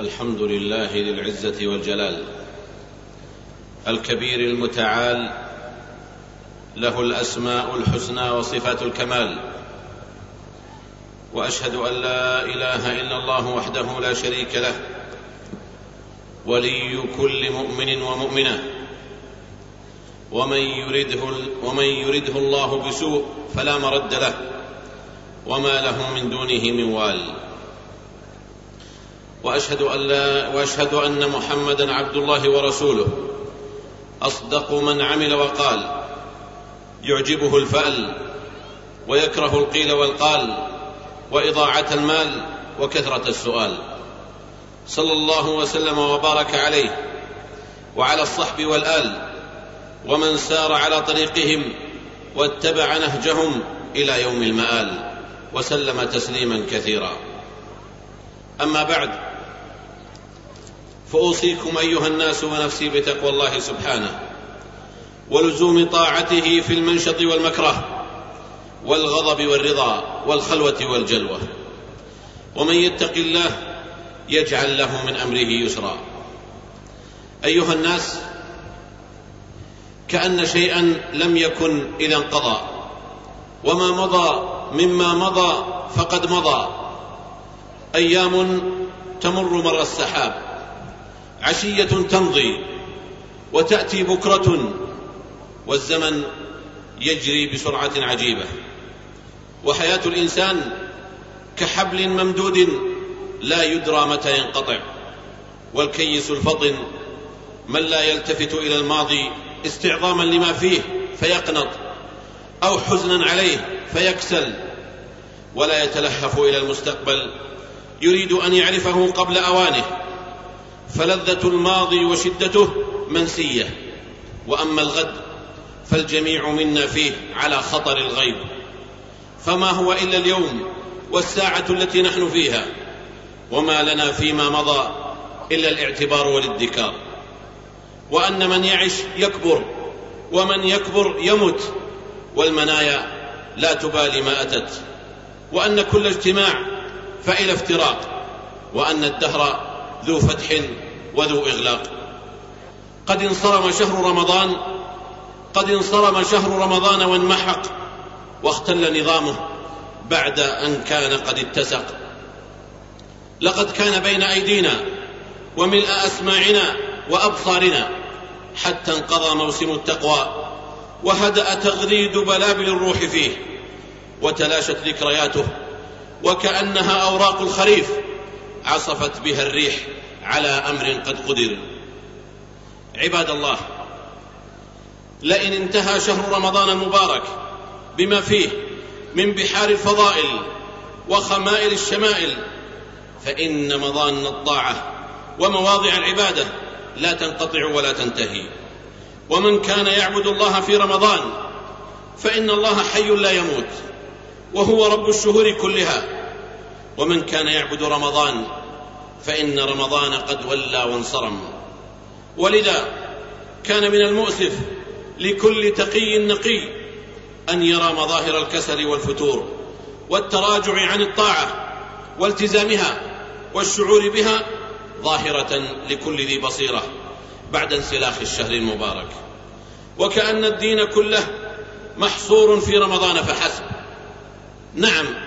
الحمد لله ذي العزة والجلال. الكبير المتعال له الأسماء الحسنى وصفات الكمال. وأشهد أن لا إله إلا الله وحده لا شريك له. ولي كل مؤمن ومؤمنة. ومن يرده ومن يرده الله بسوء فلا مرد له. وما له من دونه من وال. وأشهد أن لا وأشهد أن محمدا عبد الله ورسوله. أصدق من عمل وقال. يعجبه الفأل ويكره القيل والقال وإضاعة المال وكثرة السؤال. صلى الله وسلم وبارك عليه وعلى الصحب والآل ومن سار على طريقهم واتبع نهجهم إلى يوم المآل وسلم تسليما كثيرا. أما بعد فأوصيكم أيها الناس ونفسي بتقوى الله سبحانه ولزوم طاعته في المنشط والمكره والغضب والرضا والخلوة والجلوة. ومن يتق الله يجعل له من أمره يسرا. أيها الناس كأن شيئا لم يكن إذا انقضى وما مضى مما مضى فقد مضى. أيام تمر مر السحاب. عشية تمضي وتأتي بكرة والزمن يجري بسرعة عجيبة. وحياة الإنسان كحبل ممدود لا يدرى متى ينقطع والكيس الفطن من لا يلتفت إلى الماضي استعظاما لما فيه فيقنط أو حزنا عليه فيكسل ولا يتلهف إلى المستقبل يريد أن يعرفه قبل أوانه. فلذة الماضي وشدته منسية. وأما الغد فالجميع منا فيه على خطر الغيب. فما هو إلا اليوم والساعة التي نحن فيها. وما لنا فيما مضى إلا الاعتبار والادكار. وأن من يعش يكبر ومن يكبر يمت. والمنايا لا تبالي ما أتت. وأن كل اجتماع فإلى افتراق. وأن الدهر ذو فتح وذو إغلاق. قد انصرم شهر رمضان قد انصرم شهر رمضان وانمحق واختل نظامه بعد أن كان قد اتسق. لقد كان بين أيدينا وملء أسماعنا وأبصارنا حتى انقضى موسم التقوى وهدأ تغريد بلابل الروح فيه وتلاشت ذكرياته وكأنها أوراق الخريف عصفت بها الريح على أمر قد قدر. عباد الله لئن انتهى شهر رمضان المبارك بما فيه من بحار الفضائل وخمائل الشمائل فإن مضان الطاعة ومواضع العبادة لا تنقطع ولا تنتهي. ومن كان يعبد الله في رمضان فإن الله حي لا يموت وهو رب الشهور كلها. ومن كان يعبد رمضان فإن رمضان قد ولى وانصرم. ولذا كان من المؤسف لكل تقي نقي أن يرى مظاهر الكسل والفتور والتراجع عن الطاعة والتزامها والشعور بها ظاهرة لكل ذي بصيرة بعد انسلاخ الشهر المبارك. وكأن الدين كله محصور في رمضان فحسب. نعم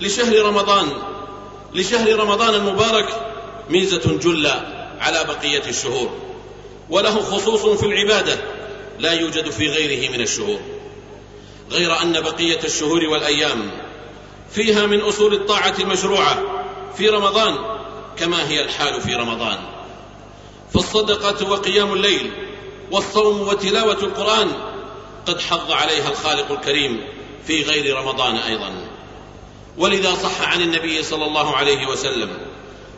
لشهر رمضان لشهر رمضان المبارك ميزة جلة على بقية الشهور وله خصوص في العبادة لا يوجد في غيره من الشهور غير أن بقية الشهور والأيام فيها من أصول الطاعة المشروعة في رمضان كما هي الحال في رمضان فالصدقة وقيام الليل والصوم وتلاوة القرآن قد حض عليها الخالق الكريم في غير رمضان أيضا. ولذا صح عن النبي صلى الله عليه وسلم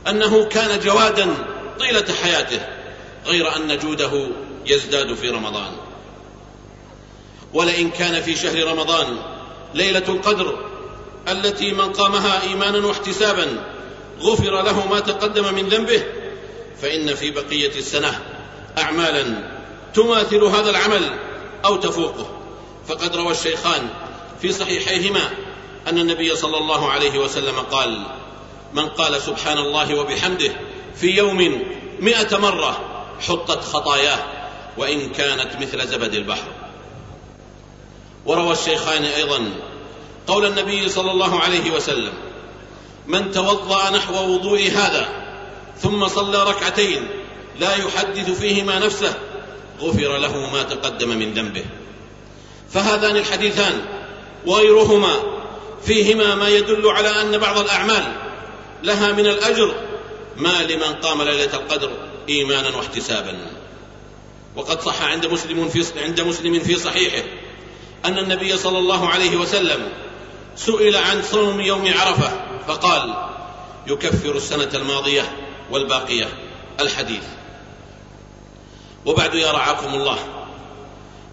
أنه كان جوادا طيلة حياته غير أن جوده يزداد في رمضان. ولئن كان في شهر رمضان ليلة القدر التي من قامها إيمانا واحتسابا غفر له ما تقدم من ذنبه فإن في بقية السنة أعمالا تماثل هذا العمل أو تفوقه. فقد روى الشيخان في صحيحيهما أن النبي صلى الله عليه وسلم قال من قال سبحان الله وبحمده في يوم مئة مرة حطت خطاياه وإن كانت مثل زبد البحر. وروى الشيخان أيضا قول النبي صلى الله عليه وسلم من توضأ نحو وضوء هذا ثم صلى ركعتين لا يحدث فيهما نفسه غفر له ما تقدم من ذنبه. فهذان الحديثان وغيرهما فيهما ما يدل على أن بعض الأعمال لها من الأجر ما لمن قام ليلة القدر إيمانا واحتسابا. وقد صح عند مسلم في عند مسلم في صحيحه أن النبي صلى الله عليه وسلم سئل عن صوم يوم عرفة فقال يكفر السنة الماضية والباقية الحديث. وبعد يا رعاكم الله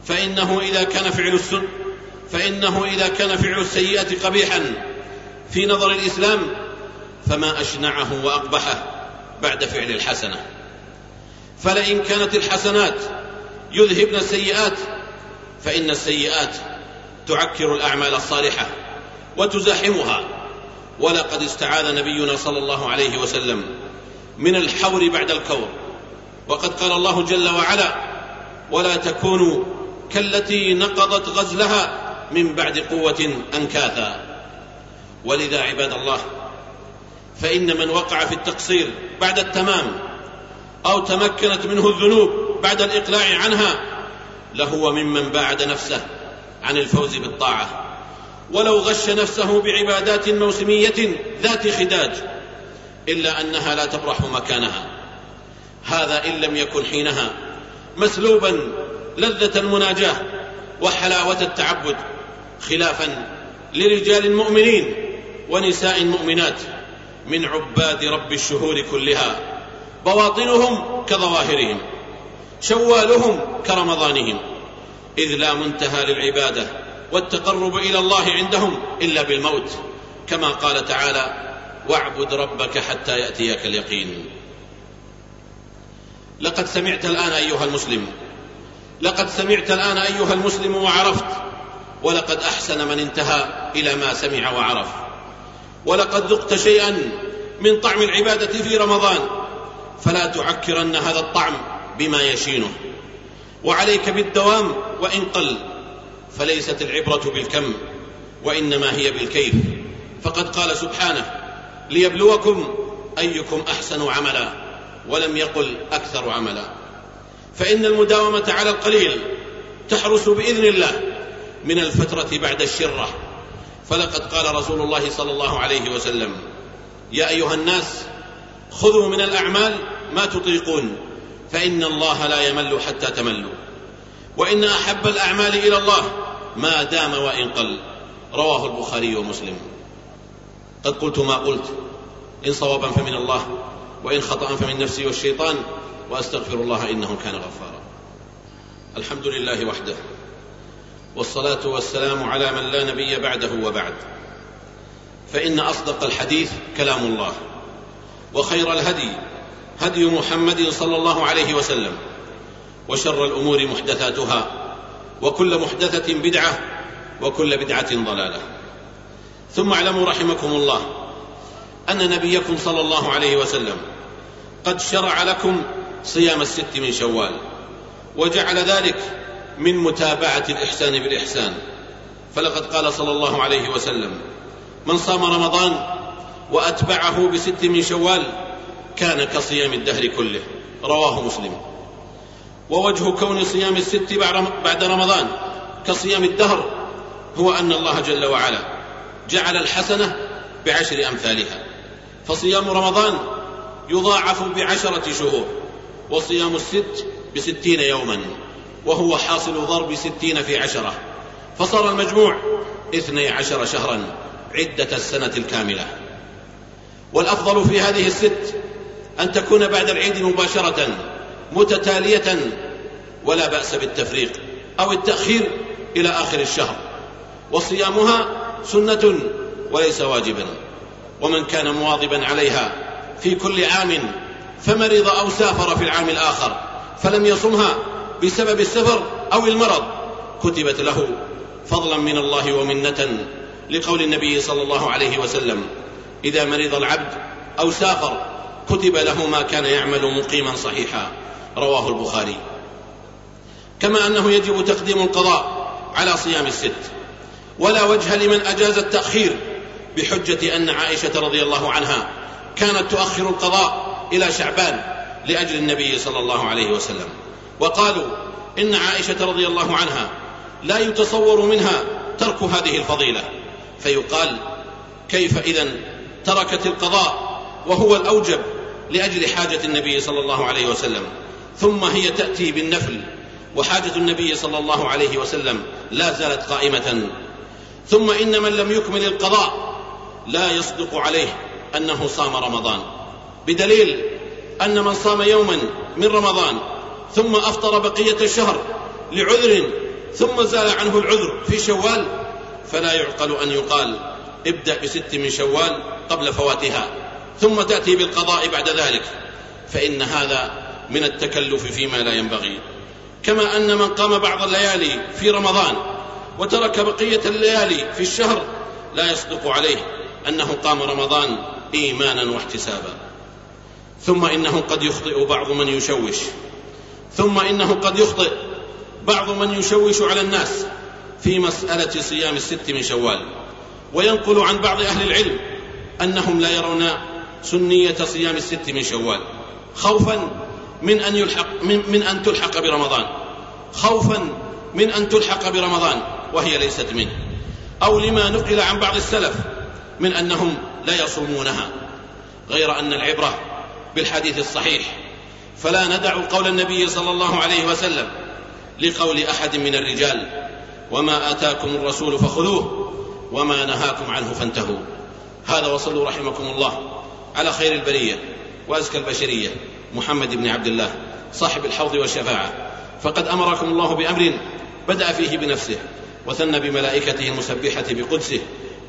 فإنه إذا كان فعل السن فإنه إذا كان فعل السيئة قبيحا في نظر الإسلام فما أشنعه وأقبحه بعد فعل الحسنة. فلئن كانت الحسنات يذهبن السيئات فإن السيئات تعكر الأعمال الصالحة وتزاحمها. ولقد استعاذ نبينا صلى الله عليه وسلم من الحور بعد الكور. وقد قال الله جل وعلا ولا تكونوا كالتي نقضت غزلها من بعد قوة أنكاثا. ولذا عباد الله فإن من وقع في التقصير بعد التمام أو تمكنت منه الذنوب بعد الإقلاع عنها لهو ممن باعد نفسه عن الفوز بالطاعة. ولو غش نفسه بعبادات موسمية ذات خداج إلا أنها لا تبرح مكانها. هذا إن لم يكن حينها مسلوبا لذة المناجاة وحلاوة التعبد. خلافا لرجال مؤمنين ونساء مؤمنات من عباد رب الشهور كلها بواطنهم كظواهرهم شوالهم كرمضانهم إذ لا منتهى للعبادة والتقرب إلى الله عندهم إلا بالموت كما قال تعالى واعبد ربك حتى يأتيك اليقين لقد سمعت الآن أيها المسلم لقد سمعت الآن أيها المسلم وعرفت ولقد أحسن من انتهى إلى ما سمع وعرف. ولقد ذقت شيئا من طعم العبادة في رمضان فلا تعكرن هذا الطعم بما يشينه. وعليك بالدوام وإن قل فليست العبرة بالكم وإنما هي بالكيف. فقد قال سبحانه ليبلوكم أيكم أحسن عملا ولم يقل أكثر عملا. فإن المداومة على القليل تحرس بإذن الله من الفترة بعد الشرة. فلقد قال رسول الله صلى الله عليه وسلم يا أيها الناس خذوا من الأعمال ما تطيقون فإن الله لا يمل حتى تملوا. وإن أحب الأعمال إلى الله ما دام وإن قل. رواه البخاري ومسلم. قد قلت ما قلت إن صوابا فمن الله وإن خطأ فمن نفسي والشيطان وأستغفر الله إنه كان غفارا. الحمد لله وحده. والصلاة والسلام على من لا نبي بعده وبعد. فإن أصدق الحديث كلام الله وخير الهدي هدي محمد صلى الله عليه وسلم وشر الأمور محدثاتها وكل محدثة بدعة وكل بدعة ضلالة. ثم اعلموا رحمكم الله أن نبيكم صلى الله عليه وسلم قد شرع لكم صيام الست من شوال وجعل ذلك من متابعة الإحسان بالإحسان. فلقد قال صلى الله عليه وسلم من صام رمضان وأتبعه بست من شوال كان كصيام الدهر كله. رواه مسلم. ووجه كون صيام الست بعد رمضان كصيام الدهر هو أن الله جل وعلا جعل الحسنة بعشر أمثالها. فصيام رمضان يضاعف بعشرة شهور وصيام الست بستين يوما. وهو حاصل ضرب ستين في عشرة فصار المجموع اثني عشر شهرا عدة السنة الكاملة. والأفضل في هذه الست أن تكون بعد العيد مباشرة متتالية ولا بأس بالتفريق أو التأخير إلى آخر الشهر. وصيامها سنة وليس واجبا. ومن كان مواظبا عليها في كل عام فمرض أو سافر في العام الآخر فلم يصمها بسبب السفر أو المرض كتبت له فضلا من الله ومنة لقول النبي صلى الله عليه وسلم إذا مرض العبد أو سافر كتب له ما كان يعمل مقيما صحيحا. رواه البخاري. كما أنه يجب تقديم القضاء على صيام الست ولا وجه لمن أجاز التأخير بحجة أن عائشة رضي الله عنها كانت تؤخر القضاء إلى شعبان لأجل النبي صلى الله عليه وسلم. وقالوا إن عائشة رضي الله عنها لا يتصور منها ترك هذه الفضيلة. فيقال كيف إذا تركت القضاء وهو الأوجب لأجل حاجة النبي صلى الله عليه وسلم. ثم هي تأتي بالنفل وحاجة النبي صلى الله عليه وسلم لا زالت قائمة. ثم إن من لم يكمل القضاء لا يصدق عليه أنه صام رمضان. بدليل أن من صام يوما من رمضان ثم أفطر بقية الشهر لعذر ثم زال عنه العذر في شوال فلا يعقل أن يقال ابدأ بست من شوال قبل فواتها ثم تأتي بالقضاء بعد ذلك فإن هذا من التكلف فيما لا ينبغي. كما أن من قام بعض الليالي في رمضان وترك بقية الليالي في الشهر لا يصدق عليه أنه قام رمضان إيمانا واحتسابا. ثم إنه قد يخطئ بعض من يشوش. ثم إنه قد يخطئ. بعض من يشوش على الناس في مسألة صيام الست من شوال. وينقل عن بعض أهل العلم أنهم لا يرون سنية صيام الست من شوال. خوفا من أن يلحق من, من أن تلحق برمضان. خوفا من أن تلحق برمضان وهي ليست منه. أو لما نقل عن بعض السلف من أنهم لا يصومونها. غير أن العبرة بالحديث الصحيح فلا ندع قول النبي صلى الله عليه وسلم لقول أحد من الرجال وما آتاكم الرسول فخذوه وما نهاكم عنه فانتهوا. هذا وصلوا رحمكم الله على خير البرية وأزكى البشرية محمد بن عبد الله صاحب الحوض والشفاعة. فقد أمركم الله بأمر بدأ فيه بنفسه وثنى بملائكته المسبحة بقدسه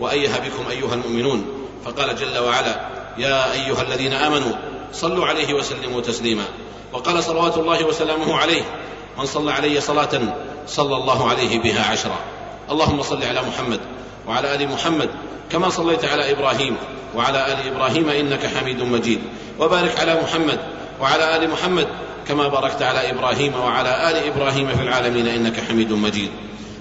وأيه بكم أيها المؤمنون. فقال جل وعلا يا أيها الذين آمنوا صلوا عليه وسلموا تسليما. وقال صلوات الله وسلامه عليه من صلى علي صلاة صلى الله عليه بها عشرا. اللهم صل على محمد وعلى آل محمد كما صليت على إبراهيم وعلى آل إبراهيم إنك حميد مجيد. وبارك على محمد وعلى آل محمد كما باركت على إبراهيم وعلى آل إبراهيم في العالمين إنك حميد مجيد.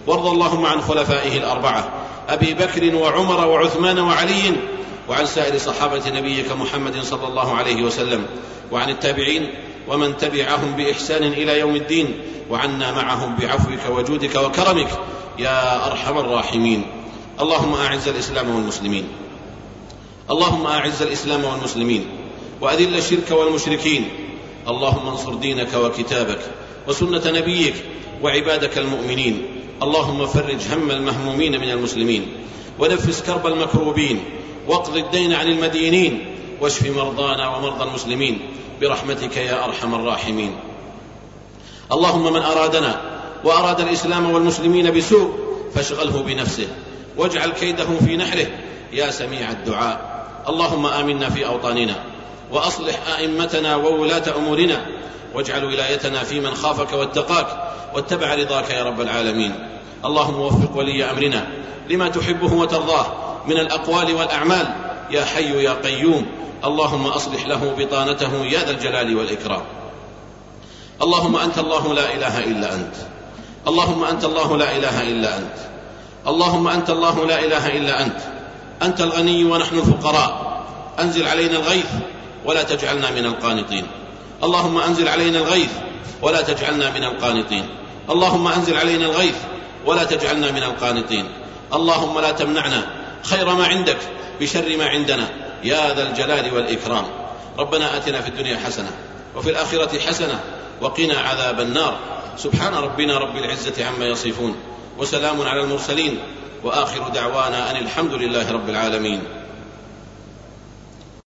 وارض اللهم عن خلفائه الأربعة أبي بكر وعمر وعثمان وعلي وعن سائر صحابة نبيك محمد صلى الله عليه وسلم وعن التابعين ومن تبعهم بإحسان إلى يوم الدين وعنا معهم بعفوك وجودك وكرمك يا أرحم الراحمين. اللهم أعز الإسلام والمسلمين. اللهم أعز الإسلام والمسلمين وأذل الشرك والمشركين. اللهم انصر دينك وكتابك وسنة نبيك وعبادك المؤمنين. اللهم فرج هم المهمومين من المسلمين ونفس كرب المكروبين. واقض الدين عن المدينين واشف مرضانا ومرضى المسلمين برحمتك يا أرحم الراحمين. اللهم من أرادنا وأراد الإسلام والمسلمين بسوء فاشغله بنفسه واجعل كيده في نحره يا سميع الدعاء. اللهم آمنا في أوطاننا وأصلح أئمتنا وولاة أمورنا واجعل ولايتنا في من خافك واتقاك واتبع رضاك يا رب العالمين. اللهم وفق ولي أمرنا لما تحبه وترضاه من الأقوال والأعمال. يا حي يا قيوم اللهم أصلح له بطانته يا ذا الجلال والإكرام. اللهم أنت الله لا إله إلا أنت. اللهم أنت الله لا إله إلا أنت. اللهم أنت الله لا إله إلا أنت. أنت الغني ونحن الفقراء. أنزل علينا الغيث ولا تجعلنا من القانطين. اللهم أنزل علينا الغيث ولا تجعلنا من القانطين. اللهم أنزل علينا الغيث ولا تجعلنا من القانطين. اللهم لا تمنعنا خير ما عندك بشر ما عندنا. يا ذا الجلال والإكرام. ربنا آتنا في الدنيا حسنة وفي الآخرة حسنة وقنا عذاب النار. سبحان ربنا رب العزة عما يصفون وسلام على المرسلين وآخر دعوانا أن الحمد لله رب العالمين.